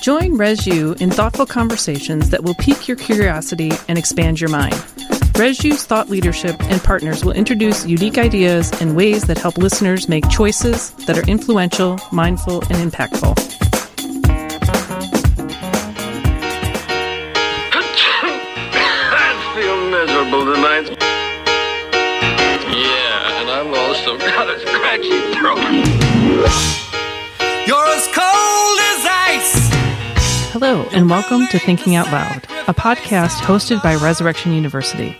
Join ResU in thoughtful conversations that will pique your curiosity and expand your mind. ResU's thought leadership and partners will introduce unique ideas and ways that help listeners make choices that are influential, mindful, and impactful. I feel miserable tonight. Yeah, and I've also got a scratchy throat. Hello, and welcome to Thinking Out Loud, a podcast hosted by Resurrection University.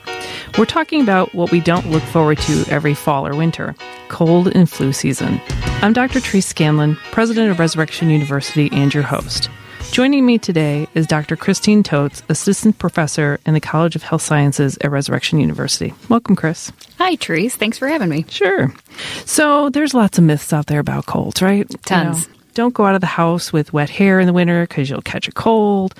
We're talking about what we don't look forward to every fall or winter cold and flu season. I'm Dr. Therese Scanlon, president of Resurrection University, and your host. Joining me today is Dr. Christine Totes, assistant professor in the College of Health Sciences at Resurrection University. Welcome, Chris. Hi, Therese. Thanks for having me. Sure. So, there's lots of myths out there about colds, right? You Tons. know, don't go out of the house with wet hair in the winter because you'll catch a cold.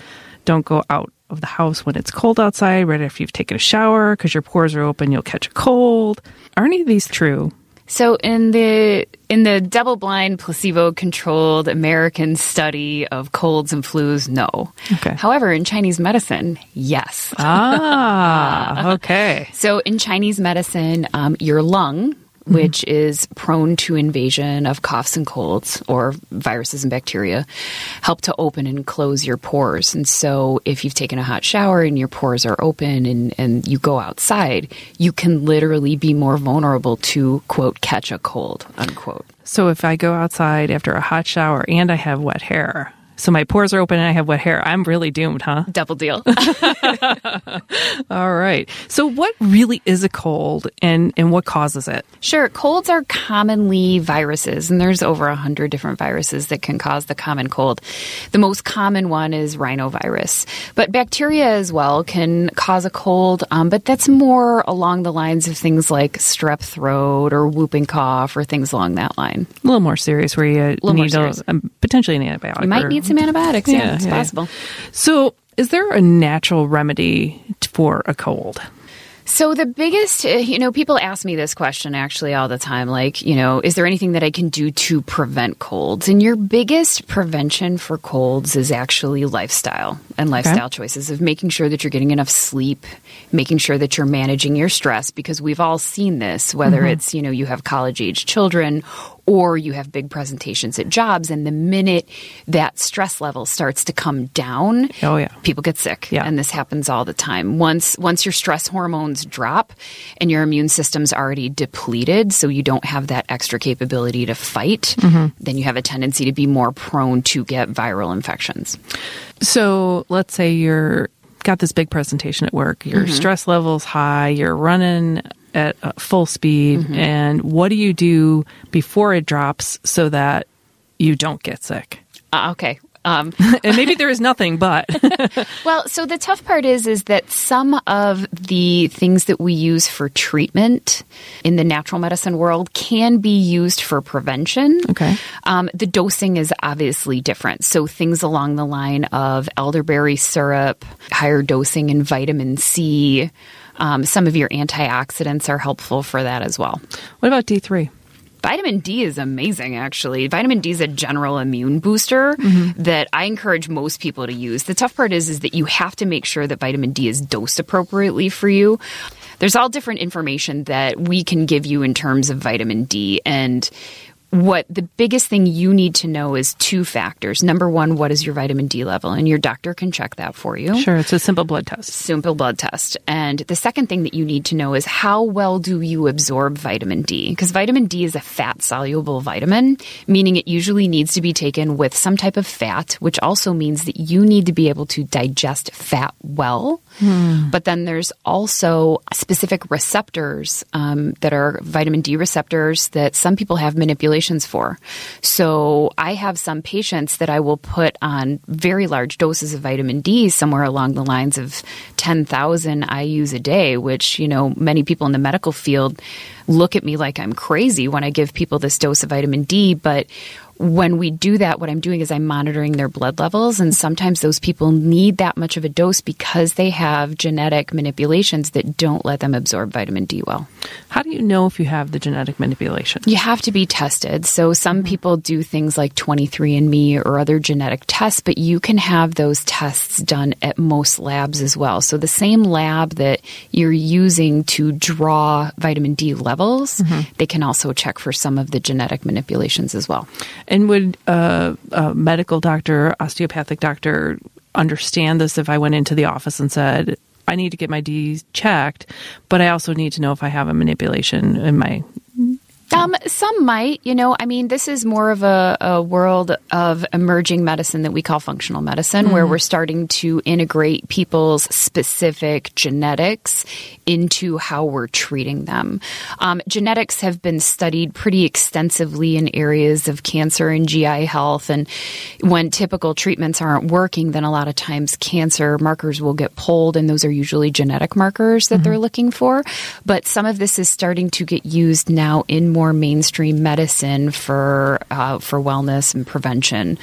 Don't go out of the house when it's cold outside right after you've taken a shower because your pores are open, you'll catch a cold. Are any of these true? So in the in the double-blind placebo-controlled American study of colds and flus, no. Okay. However, in Chinese medicine, yes. Ah, okay. So in Chinese medicine, um, your lung, Mm-hmm. which is prone to invasion of coughs and colds or viruses and bacteria, help to open and close your pores. And so if you've taken a hot shower and your pores are open and, and you go outside, you can literally be more vulnerable to, quote, catch a cold, unquote. So if I go outside after a hot shower and I have wet hair, so my pores are open and I have wet hair, I'm really doomed, huh? Double deal. All right. So what really is a cold and, and what causes it? Sure. Colds are commonly viruses, and there's over 100 different viruses that can cause the common cold. The most common one is rhinovirus, but bacteria as well can cause a cold, um, but that's more along the lines of things like strep throat or whooping cough or things along that line. A little more serious where you need serious. a, um, potentially an antibiotic. You might need some antibiotics. Yeah, Yeah, it's yeah, possible. So, is there a natural remedy for a cold? So the biggest, uh, you know, people ask me this question actually all the time like, you know, is there anything that I can do to prevent colds? And your biggest prevention for colds is actually lifestyle and lifestyle choices of making sure that you're getting enough sleep, making sure that you're managing your stress because we've all seen this whether it's, you know, you have college-age children or you have big presentations at jobs and the minute that stress level starts to come down, Oh, yeah. people get sick Yeah. and this happens all the time once once your stress hormones drop and your immune system's already depleted so you don't have that extra capability to fight Mm-hmm. then you have a tendency to be more prone to get viral infections So, let's say you're got this big presentation at work, your Mm-hmm. stress level's high, you're running at uh, full speed, Mm-hmm. and what do you do before it drops so that you don't get sick? uh, okay um, and maybe there is nothing, but Well, so the tough part is is that some of the things that we use for treatment in the natural medicine world can be used for prevention. Okay. Um, the dosing is obviously different. So things along the line of elderberry syrup, higher dosing in vitamin C. Um, some of your antioxidants are helpful for that as well. what about D3? Vitamin D is amazing, actually. Vitamin D is a general immune booster that I encourage most people to use. The tough part is, is that you have to make sure that vitamin D is dosed appropriately for you. There's all different information that we can give you in terms of vitamin D. And what the biggest thing you need to know is two factors. Number one, what is your vitamin D level? And your doctor can check that for you Sure, it's a simple blood test. simple blood test. And the second thing that you need to know is how well do you absorb vitamin D? Because vitamin D is a fat soluble vitamin, meaning it usually needs to be taken with some type of fat, which also means that you need to be able to digest fat well. But then there's also specific receptors um, that are vitamin D receptors that some people have manipulations for. So I have some patients that I will put on very large doses of vitamin D, somewhere along the lines of 10,000 IUs a day, which, you know, many people in the medical field look at me like I'm crazy when I give people this dose of vitamin D. But when we do that, what I'm doing is I'm monitoring their blood levels, and sometimes those people need that much of a dose because they have genetic manipulations that don't let them absorb vitamin D well. How do you know if you have the genetic manipulation? You have to be tested. So some mm-hmm. people do things like 23andMe or other genetic tests, but you can have those tests done at most labs as well. So the same lab that you're using to draw vitamin D levels, mm-hmm. they can also check for some of the genetic manipulations as well. And would uh, a medical doctor, osteopathic doctor, understand this if I went into the office and said, I need to get my D checked, but I also need to know if I have a manipulation in my. Um, some might, you know, I mean, this is more of a, a world of emerging medicine that we call functional medicine, where we're starting to integrate people's specific genetics into how we're treating them. Um, genetics have been studied pretty extensively in areas of cancer and GI health. And when typical treatments aren't working, then a lot of times cancer markers will get pulled, and those are usually genetic markers that they're looking for. But some of this is starting to get used now in more mainstream medicine for uh, for wellness and prevention.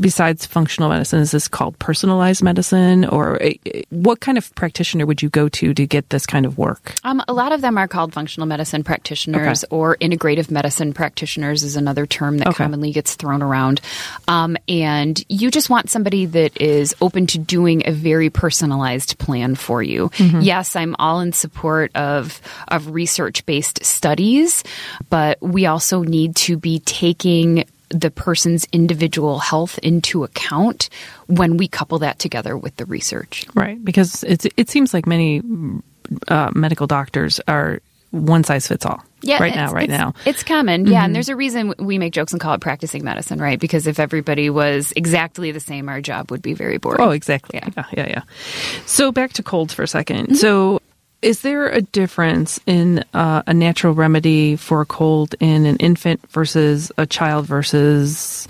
Besides functional medicine, is this called personalized medicine, or uh, what kind of practitioner would you go to to get this kind of work? Um, a lot of them are called functional medicine practitioners Okay. or integrative medicine practitioners is another term that Okay. commonly gets thrown around. Um, and you just want somebody that is open to doing a very personalized plan for you. Yes, I'm all in support of of research based studies, but we also need to be taking the person's individual health into account when we couple that together with the research. Right, because it's it seems like many uh, medical doctors are one size fits all. Yeah, right now, right it's- now. It's common. Yeah, and there's a reason we make jokes and call it practicing medicine, right? Because if everybody was exactly the same, our job would be very boring. Oh, exactly. Yeah. Yeah, yeah, yeah. So back to colds for a 2nd So, is there a difference in uh, a natural remedy for a cold in an infant versus a child versus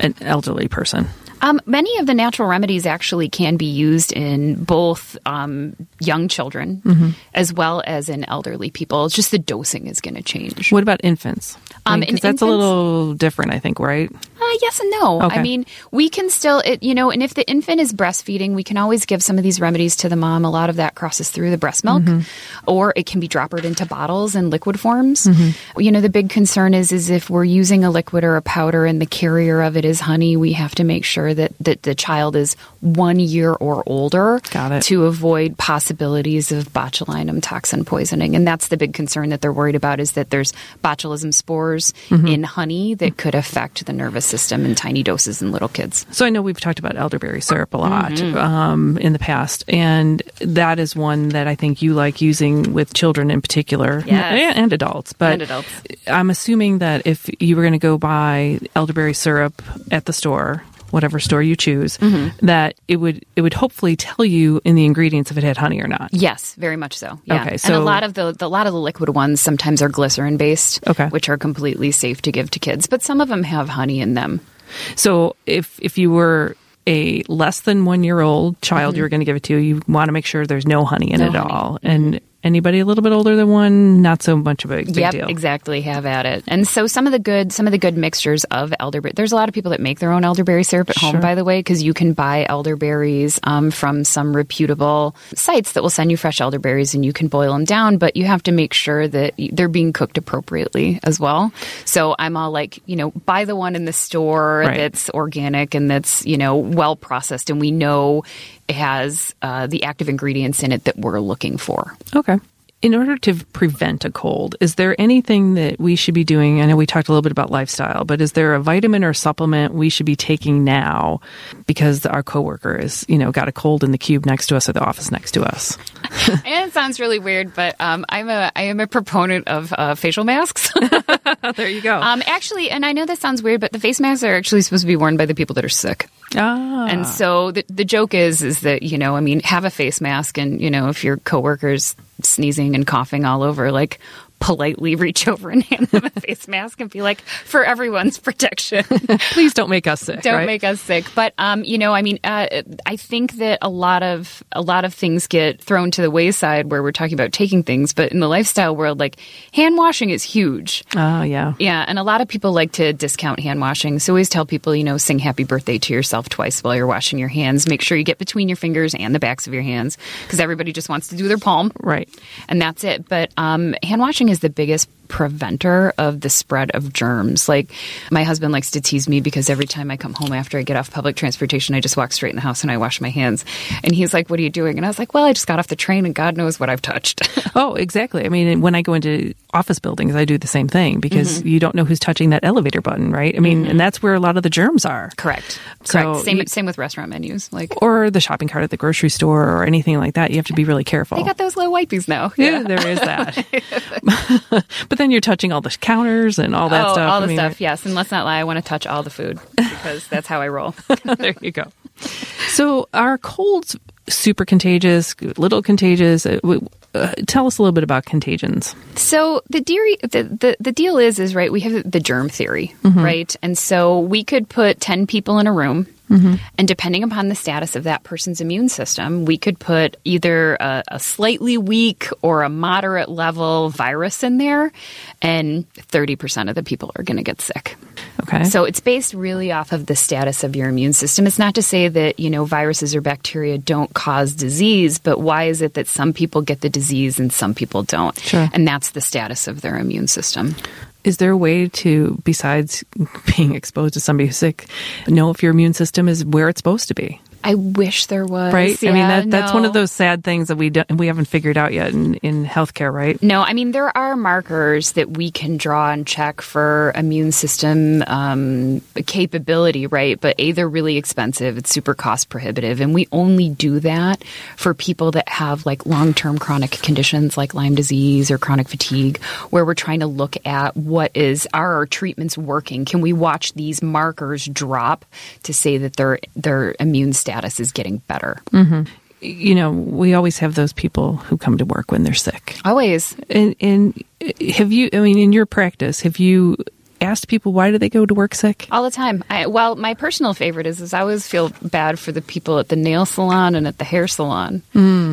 an elderly person? Um, many of the natural remedies actually can be used in both um, young children Mm-hmm. as well as in elderly people. It's just the dosing is going to change. What about infants? Um, Because in that's a little different, I think, right? Uh, yes and no. Okay. I mean, we can still, it, you know, and if the infant is breastfeeding, we can always give some of these remedies to the mom. A lot of that crosses through the breast milk, or it can be droppered into bottles in liquid forms. You know, the big concern is is if we're using a liquid or a powder and the carrier of it is honey, we have to make sure that that the child is one year or older Got it. to avoid possibilities of botulinum toxin poisoning. And that's the big concern that they're worried about is that there's botulism spores in honey that could affect the nervous system in tiny doses in little kids. So I know we've talked about elderberry syrup a lot Mm-hmm. um, in the past, and that is one that I think you like using with children in particular, Yes. and, and adults. But And adults. I'm assuming that if you were going to go buy elderberry syrup at the store, whatever store you choose, Mm-hmm. that it would it would hopefully tell you in the ingredients if it had honey or not. Yes, very much so. Yeah. Okay, and a lot of the, the a lot of the liquid ones sometimes are glycerin based, Okay. which are completely safe to give to kids, but some of them have honey in them. So if if you were a less than one year old child you were going to give it to, you want to make sure there's no honey in Mm-hmm. No it honey. all. And anybody a little bit older than one, not so much of a big yep, deal. exactly. Have at it. And so some of the good, some of the good mixtures of elderberry. There's a lot of people that make their own elderberry syrup at Sure. home, by the way, because you can buy elderberries um, from some reputable sites that will send you fresh elderberries, and you can boil them down. But you have to make sure that they're being cooked appropriately as well. So I'm all like, you know, buy the one in the store Right. that's organic and that's you know well processed, and we know has uh, the active ingredients in it that we're looking for. Okay. In order to prevent a cold, is there anything that we should be doing? I know we talked a little bit about lifestyle, but is there a vitamin or supplement we should be taking now because our coworker is, you know, got a cold in the cube next to us or the office next to us? And it sounds really weird, but um, I'm a I am a proponent of uh, facial masks. there you go. um, actually, and I know that sounds weird, but the face masks are actually supposed to be worn by the people that are sick. ah, And so the the joke is is that you know I mean have a face mask, and you know if your coworkers sneezing and coughing all over, like politely reach over and hand them a face mask and be like, for everyone's protection. Please don't make us sick. don't right? make us sick. But um, you know, I mean, uh, I think that a lot of a lot of things get thrown to the wayside where we're talking about taking things, but in the lifestyle world, like hand washing is huge. Oh yeah. Yeah, and a lot of people like to discount hand washing. So always tell people, you know, sing happy birthday to yourself twice while you're washing your hands. Make sure you get between your fingers and the backs of your hands because everybody just wants to do their palm. Right. And that's it. But um, hand washing is the biggest preventer of the spread of germs. Like my husband likes to tease me because every time I come home after I get off public transportation, I just walk straight in the house and I wash my hands. And he's like, "What are you doing?" And I was like, "Well, I just got off the train and God knows what I've touched." Oh, exactly. I mean, when I go into office buildings, I do the same thing because Mm-hmm. you don't know who's touching that elevator button, right? I mean, and that's where a lot of the germs are. Correct. So Correct. Same you- same with restaurant menus. Like Or the shopping cart at the grocery store or anything like that. You have to be really careful. they got those little wipies now. yeah, there is that. but then you're touching all the counters and all that oh, stuff. all I the mean, stuff. Yes, and let's not lie. I want to touch all the food because that's how I roll. there you go. So, are colds super contagious, little contagious? Uh, Uh, tell us a little bit about contagions. So the, deary, the, the the deal is is right. We have the germ theory, right? And so we could put ten people in a room, Mm-hmm. and depending upon the status of that person's immune system, we could put either a, a slightly weak or a moderate level virus in there, and thirty percent of the people are going to get sick. Okay. So it's based really off of the status of your immune system. It's not to say that, you know, viruses or bacteria don't cause disease, but why is it that some people get the disease and some people don't? Sure. And that's the status of their immune system. Is there a way to, besides being exposed to somebody who's sick, know if your immune system is where it's supposed to be? I wish there was. Right. I mean, Yeah, that, that's one of those sad things that we don't, we haven't figured out yet in, in healthcare, right? No, I mean, there are markers that we can draw and check for immune system um, capability, right? But A, they're really expensive. It's super cost prohibitive. And we only do that for people that have like long term chronic conditions like Lyme disease or chronic fatigue, where we're trying to look at what is, are our treatments working? Can we watch these markers drop to say that their, their immune status is getting better? Mm-hmm. You know, we always have those people who come to work when they're sick. Always. And, and have you, I mean, in your practice, have you asked people why do they go to work sick? All the time. I, well, my personal favorite is, is I always feel bad for the people at the nail salon and at the hair salon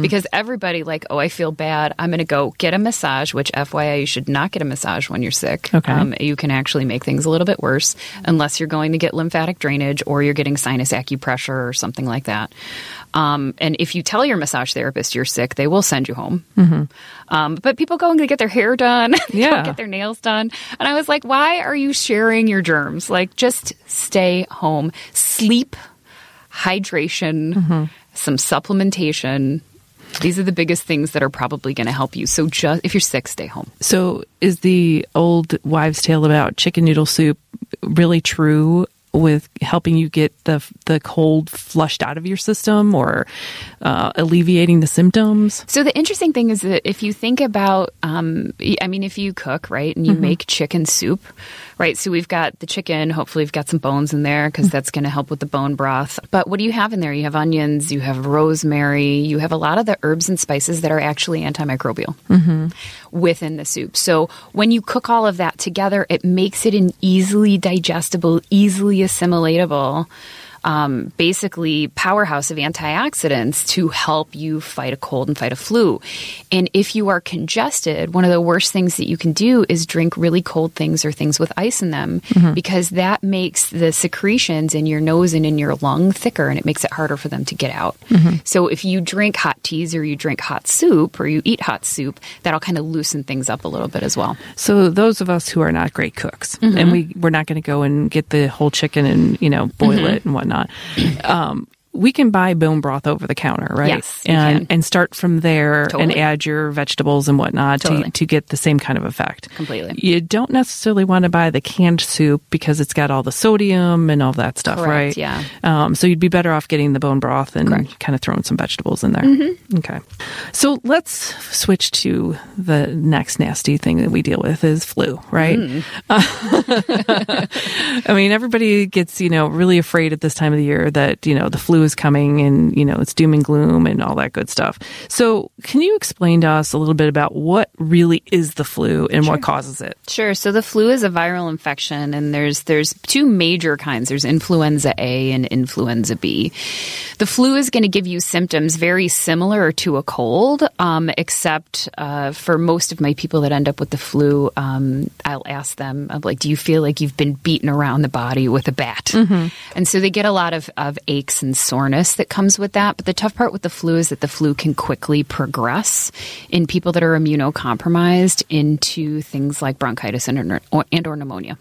because everybody like, oh, I feel bad. I'm going to go get a massage. Which, FYI, you should not get a massage when you're sick. Okay. Um, you can actually make things a little bit worse unless you're going to get lymphatic drainage or you're getting sinus acupressure or something like that. Um, and if you tell your massage therapist you're sick, they will send you home. Um, but people go and get their hair done, Yeah. get their nails done, and I was like, why are you sharing your germs? Like, just stay home, sleep, hydration, some supplementation. These are the biggest things that are probably going to help you. So, just if you're sick, stay home. So, is the old wives' tale about chicken noodle soup really true with helping you get the the cold flushed out of your system or uh, alleviating the symptoms? So the interesting thing is that if you think about, um, I mean, if you cook right and you make chicken soup, right? So we've got the chicken. Hopefully, we've got some bones in there because that's going to help with the bone broth. But what do you have in there? You have onions, you have rosemary, you have a lot of the herbs and spices that are actually antimicrobial within the soup. So when you cook all of that together, it makes it an easily digestible, easily assimilatable. Um, basically, powerhouse of antioxidants to help you fight a cold and fight a flu. And if you are congested, one of the worst things that you can do is drink really cold things or things with ice in them because that makes the secretions in your nose and in your lung thicker and it makes it harder for them to get out. So if you drink hot teas or you drink hot soup or you eat hot soup, that'll kind of loosen things up a little bit as well. So, those of us who are not great cooks, Mm-hmm. and we we're not going to go and get the whole chicken and you know boil it and whatnot. Um, we can buy bone broth over the counter, right? Yes, and and start from there and add your vegetables and whatnot to, Totally. to get the same kind of effect. Completely. You don't necessarily want to buy the canned soup because it's got all the sodium and all that stuff, Correct, right? yeah. Um, so you'd be better off getting the bone broth and Correct. Mm-hmm. kind of throwing some vegetables in there. Okay. So let's switch to the next nasty thing that we deal with is flu, right? Mm. I mean, everybody gets, you know, really afraid at this time of the year that, you know, the flu is coming and, you know, it's doom and gloom and all that good stuff. So, can you explain to us a little bit about what really is the flu and what causes it? Sure. So the flu is a viral infection, and there's there's two major kinds. There's influenza A and influenza B. The flu is going to give you symptoms very similar to a cold, um, except uh, for most of my people that end up with the flu, um, I'll ask them, I'm like, "Do you feel like you've been beaten around the body with a bat?" And so they get a lot of, of aches and soreness that comes with that. But the tough part with the flu is that the flu can quickly progress in people that are immunocompromised into things like bronchitis and or, and or pneumonia.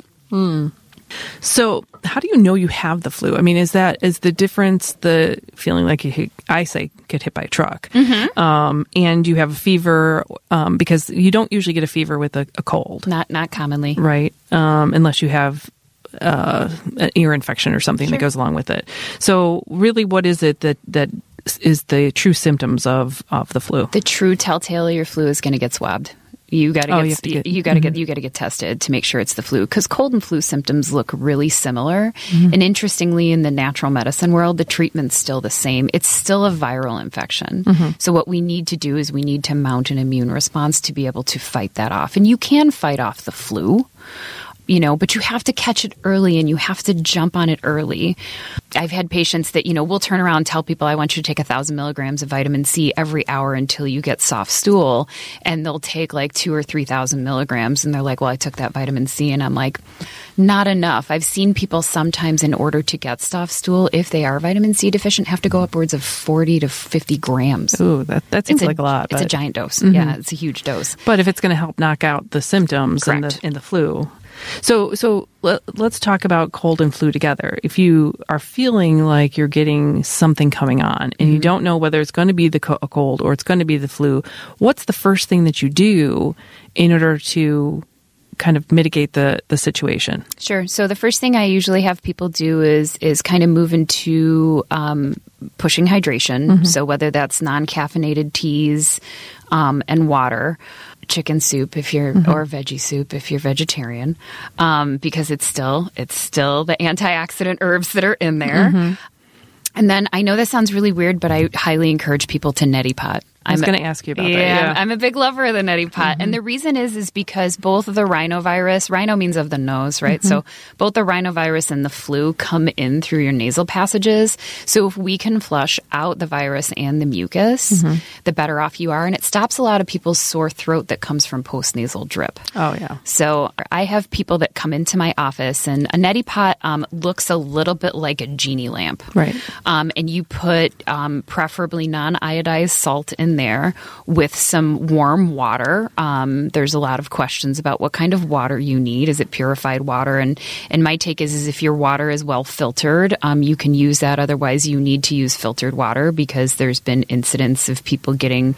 So, how do you know you have the flu? I mean, is that is the difference the feeling like you hit, I say get hit by a truck, um, and you have a fever um, because you don't usually get a fever with a, a cold, Not not commonly. right? Um, unless you have uh, an ear infection or something that goes along with it. So, really, what is it that that is the true symptoms of of the flu? The true telltale of your flu is going to get swabbed. You got Oh, to get have to get- you got to get mm-hmm. you got to get tested to make sure it's the flu because cold and flu symptoms look really similar. Mm-hmm. And interestingly, in the natural medicine world, the treatment's still the same. It's still a viral infection. Mm-hmm. So what we need to do is we need to mount an immune response to be able to fight that off. And you can fight off the flu you know, but you have to catch it early and you have to jump on it early. I've had patients that, you know, we'll turn around and tell people, I want you to take a thousand milligrams of vitamin C every hour until you get soft stool. And they'll take like two or 3,000 milligrams. And they're like, well, I took that vitamin C. And I'm like, not enough. I've seen people sometimes, in order to get soft stool, if they are vitamin C deficient, have to go upwards of 40 to 50 grams. Ooh, that that seems It's like a lot. It's a giant dose. Mm-hmm. Yeah, it's a huge dose. But if it's going to help knock out the symptoms in the the flu, so so let, let's talk about cold and flu together. If you are feeling like you're getting something coming on and you don't know whether it's going to be the co- a cold or it's going to be the flu, what's the first thing that you do in order to kind of mitigate the the situation? Sure. So the first thing I usually have people do is is kind of move into um, pushing hydration. So whether that's non caffeinated teas um, and water, chicken soup if you're or veggie soup if you're vegetarian, um, because it's still it's still the antioxidant herbs that are in there. And then I know this sounds really weird, but I highly encourage people to neti pot. I was I'm- going to ask you about yeah, that. Yeah. I'm a big lover of the neti pot. And the reason is is because both the rhinovirus, rhino means of the nose, right? So both the rhinovirus and the flu come in through your nasal passages. So if we can flush out the virus and the mucus, the better off you are. And it stops a lot of people's sore throat that comes from postnasal drip. oh yeah. So I have people that come into my office, and a neti pot um, looks a little bit like a genie lamp. Right. Um, and you put um, preferably non iodized salt in there with some warm water. Um, there's a lot of questions about what kind of water you need. Is it purified water? And and my take is, is if your water is well filtered, um, you can use that. Otherwise, you need to use filtered water because there's been incidents of people getting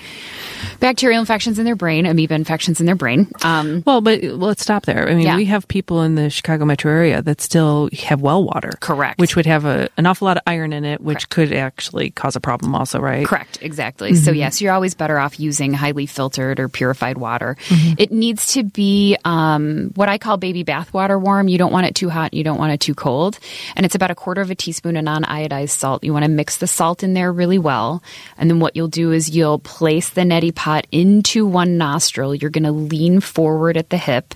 bacterial infections in their brain, amoeba infections in their brain. Um, Well, but let's stop there. I mean, Yeah. we have people in the Chicago metro area that still have well water. Correct. Which would have a, an awful lot of iron in it, which could actually cause a problem also, right? Correct, exactly. So, yes, you're always better off using highly filtered or purified water. It needs to be um, what I call baby bath water warm. You don't want it too hot, you don't want it too cold. And it's about a quarter of a teaspoon of non iodized salt. You want to mix the salt in there really well. And then what you'll do is you'll place the neti pot into one nostril. You're going to lean forward at the hip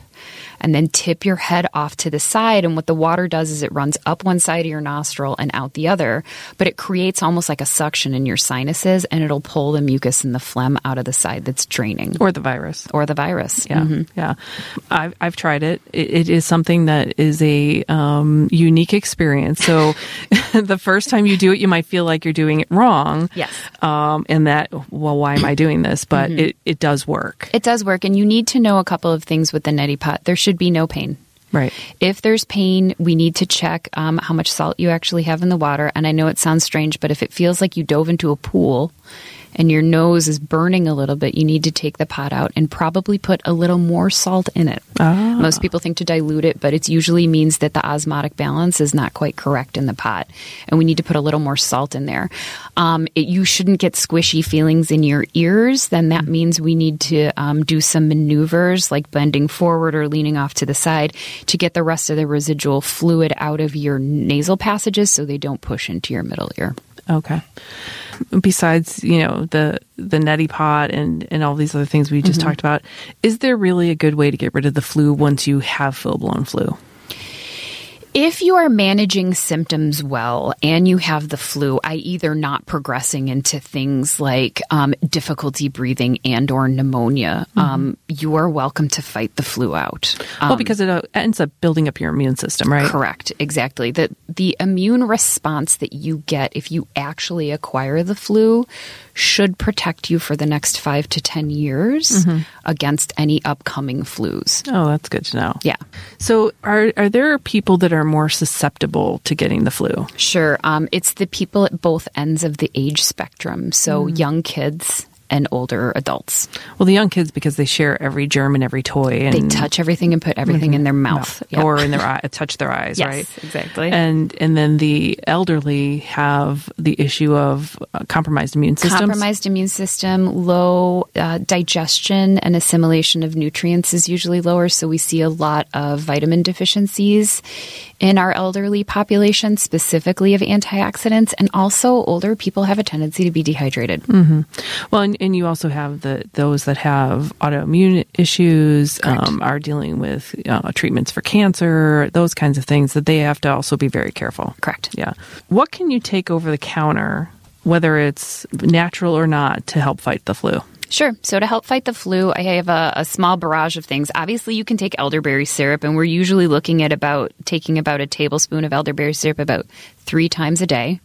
and then tip your head off to the side. And what the water does is it runs up one side of your nostril and out the other, but it creates almost like a suction in your sinuses and it'll pull the mucus and the phlegm out of the side that's draining Or the virus. or the virus. Yeah, yeah. I've I've tried it. it. It is something that is a um, unique experience. So, the first time you do it, you might feel like you're doing it wrong. Yes. Um, and that, well, why am I doing this? But it it does work. It does work. And you need to know a couple of things with the neti pot. There should be no pain. Right. If there's pain, we need to check um, how much salt you actually have in the water. And I know it sounds strange, but if it feels like you dove into a pool and your nose is burning a little bit, you need to take the pot out and probably put a little more salt in it. Most people think to dilute it, but it usually means that the osmotic balance is not quite correct in the pot, and we need to put a little more salt in there. Um, it, you shouldn't get squishy feelings in your ears. Then that means we need to um, do some maneuvers like bending forward or leaning off to the side to get the rest of the residual fluid out of your nasal passages so they don't push into your middle ear. Okay. Besides, you know, the the neti pot and and all these other things we just mm-hmm. talked about, is there really a good way to get rid of the flu once you have full blown flu? If you are managing symptoms well and you have the flu, i.e., they're not progressing into things like um, difficulty breathing and or pneumonia, um, you are welcome to fight the flu out. well, because it uh, ends up building up your immune system, right? Correct, exactly. The the immune response that you get if you actually acquire the flu should protect you for the next five to ten years against any upcoming flus. Oh, that's good to know. Yeah. So, are are there people that are more susceptible to getting the flu? Sure. Um, it's the people at both ends of the age spectrum. So young kids and older adults. Well, the young kids because they share every germ and every toy, and They touch everything and put everything in their mouth. Yeah. or in their eye, touch their eyes, Yes, right? exactly. And and then the elderly have the issue of uh, compromised immune systems. Compromised immune system, low uh, digestion and assimilation of nutrients is usually lower. So we see a lot of vitamin deficiencies in our elderly population, specifically of antioxidants. And also, older people have a tendency to be dehydrated. Well, and, and you also have the those that have autoimmune issues, um, are dealing with uh, treatments for cancer, those kinds of things that they have to also be very careful. Correct. Yeah. What can you take over the counter, whether it's natural or not, to help fight the flu? Sure. So to help fight the flu, I have a, a small barrage of things. Obviously, you can take elderberry syrup, and we're usually looking at about taking about a tablespoon of elderberry syrup about three times a day.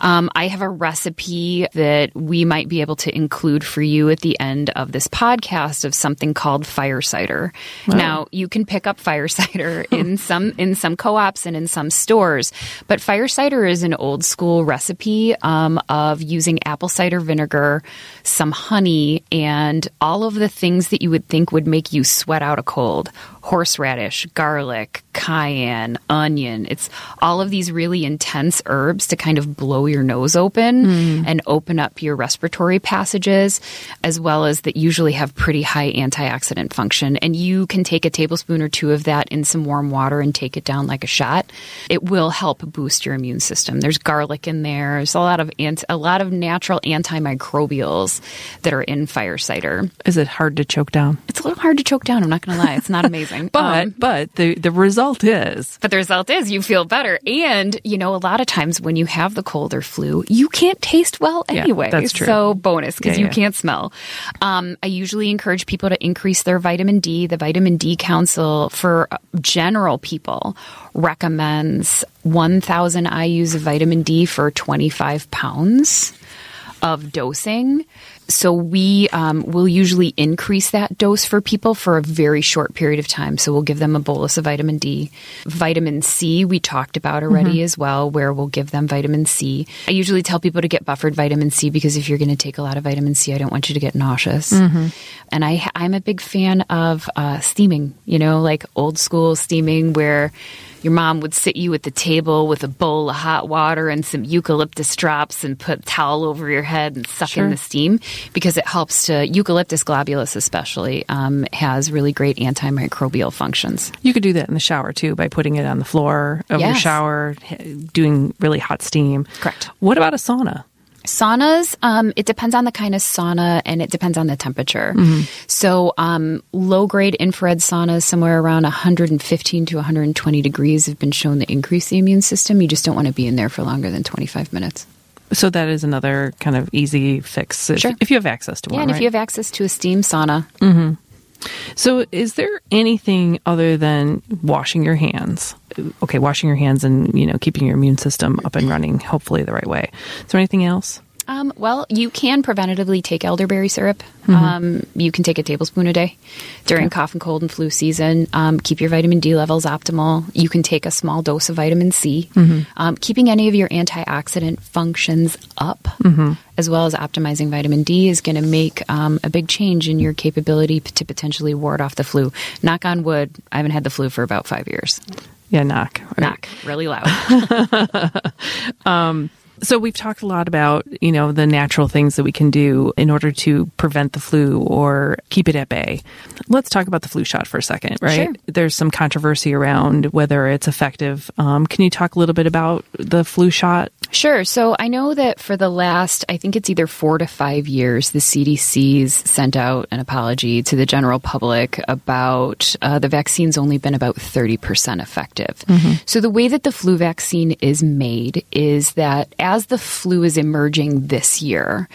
Um, I have a recipe that we might be able to include for you at the end of this podcast of something called fire cider. Now, you can pick up fire cider in some in some co-ops and in some stores, but fire cider is an old school recipe um, of using apple cider vinegar, some honey, and all of the things that you would think would make you sweat out a cold horseradish, garlic, cayenne, onion. It's all of these really intense herbs to kind of blow your nose open mm. and open up your respiratory passages, as well as that usually have pretty high antioxidant function. And you can take a tablespoon or two of that in some warm water and take it down like a shot. It will help boost your immune system. There's garlic in there. There's a lot of ant- a lot of natural antimicrobials that are in fire cider. Is it hard to choke down? It's a little hard to choke down. I'm not going to lie. It's not amazing. But Um, but the the result is but the result is you feel better. And, you know, a lot of times when you have the cold or flu, you can't taste well Yeah, anyway. that's true. So bonus because Yeah, you yeah. can't smell. Um, I usually encourage people to increase their vitamin D. The Vitamin D Council for uh, general people recommends 1,000 IUs of vitamin D for 25 pounds of dosing. So we um, will usually increase that dose for people for a very short period of time. So we'll give them a bolus of vitamin D. Vitamin C, we talked about already as well, where we'll give them vitamin C. I usually tell people to get buffered vitamin C because if you're going to take a lot of vitamin C, I don't want you to get nauseous. And I, I'm a big fan of uh, steaming, you know, like old school steaming where your mom would sit you at the table with a bowl of hot water and some eucalyptus drops and put a towel over your head and suck Sure. in the steam because it helps to eucalyptus globulus especially um, has really great antimicrobial functions you could do that in the shower too by putting it on the floor of your shower, doing really hot steam. Correct. What about a sauna? Saunas, um, it depends on the kind of sauna and it depends on the temperature. So, um, low grade infrared saunas, somewhere around 115 to 120 degrees, have been shown to increase the immune system. You just don't want to be in there for longer than 25 minutes. So that is another kind of easy fix if, Sure. if you have access to one. Yeah, and if you have access to a steam sauna, So, is there anything other than washing your hands? Okay, washing your hands and you know keeping your immune system up and running, hopefully the right way. Is there anything else? Um, well, you can preventatively take elderberry syrup. Um, you can take a tablespoon a day during cough and cold and flu season. Um, keep your vitamin D levels optimal. You can take a small dose of vitamin C. Um, keeping any of your antioxidant functions up, as well as optimizing vitamin D, is going to make um, a big change in your capability p- to potentially ward off the flu. Knock on wood, I haven't had the flu for about five years. Yeah, knock. right. Knock really loud. So we've talked a lot about, you know, the natural things that we can do in order to prevent the flu or keep it at bay. Let's talk about the flu shot for a second, right? Sure. There's some controversy around whether it's effective. Um, can you talk a little bit about the flu shot? Sure. So I know that for the last, I think it's either four to five years, the CDC's sent out an apology to the general public about uh, the vaccine's only been about 30% effective. So the way that the flu vaccine is made is that as the flu is emerging this year,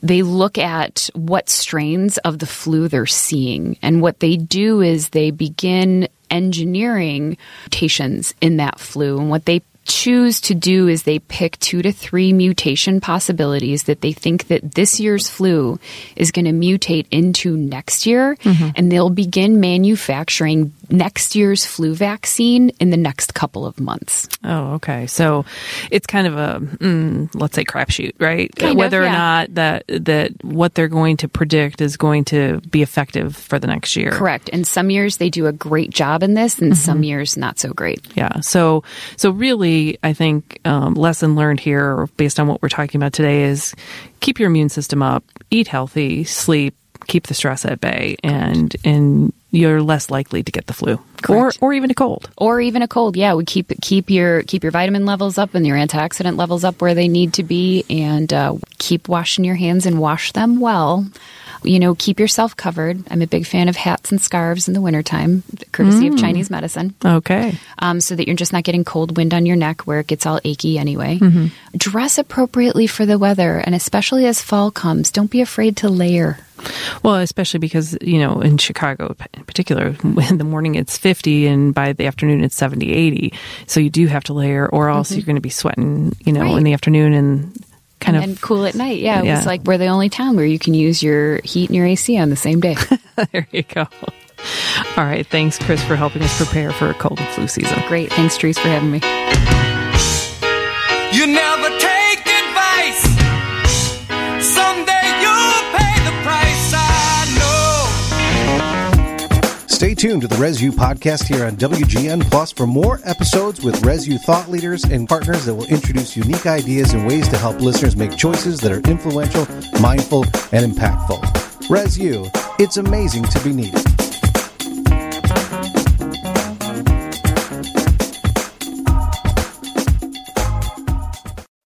they look at what strains of the flu they're seeing. And what they do is they begin engineering mutations in that flu. And what they choose to do is they pick two to three mutation possibilities that they think that this year's flu is going to mutate into next year mm-hmm. and they'll begin manufacturing next year's flu vaccine in the next couple of months Oh, okay. So it's kind of a mm, let's say crapshoot, right? Kind of, Whether or not that that what they're going to predict is going to be effective for the next year. correct and some years they do a great job in this and some years not so great Yeah. So, so really, I think um, lesson learned here, based on what we're talking about today, is keep your immune system up, eat healthy, sleep, keep the stress at bay, and and you're less likely to get the flu Correct. or or even a cold. or even a cold yeah we keep keep your keep your vitamin levels up and your antioxidant levels up where they need to be and uh, keep washing your hands and wash them well you know keep yourself covered i'm a big fan of hats and scarves in the wintertime courtesy of mm. chinese medicine Okay. um, so that you're just not getting cold wind on your neck where it gets all achy anyway. Mm-hmm. Dress appropriately for the weather, and especially as fall comes, don't be afraid to layer. Well, especially because, you know, in Chicago in particular, in the morning it's 50 and by the afternoon it's 70, 80. So you do have to layer or else mm-hmm. you're going to be sweating, you know, Right. in the afternoon and kind and of cool at night. Yeah, it Yeah. was like we're the only town where you can use your heat and your AC on the same day. there you go. All right. Thanks, Chris, for helping us prepare for a cold and flu season. Great. Thanks, Trees, for having me. You never Stay tuned to the ResU podcast here on WGN Plus for more episodes with ResU thought leaders and partners that will introduce unique ideas and ways to help listeners make choices that are influential, mindful, and impactful. ResU, it's amazing to be needed.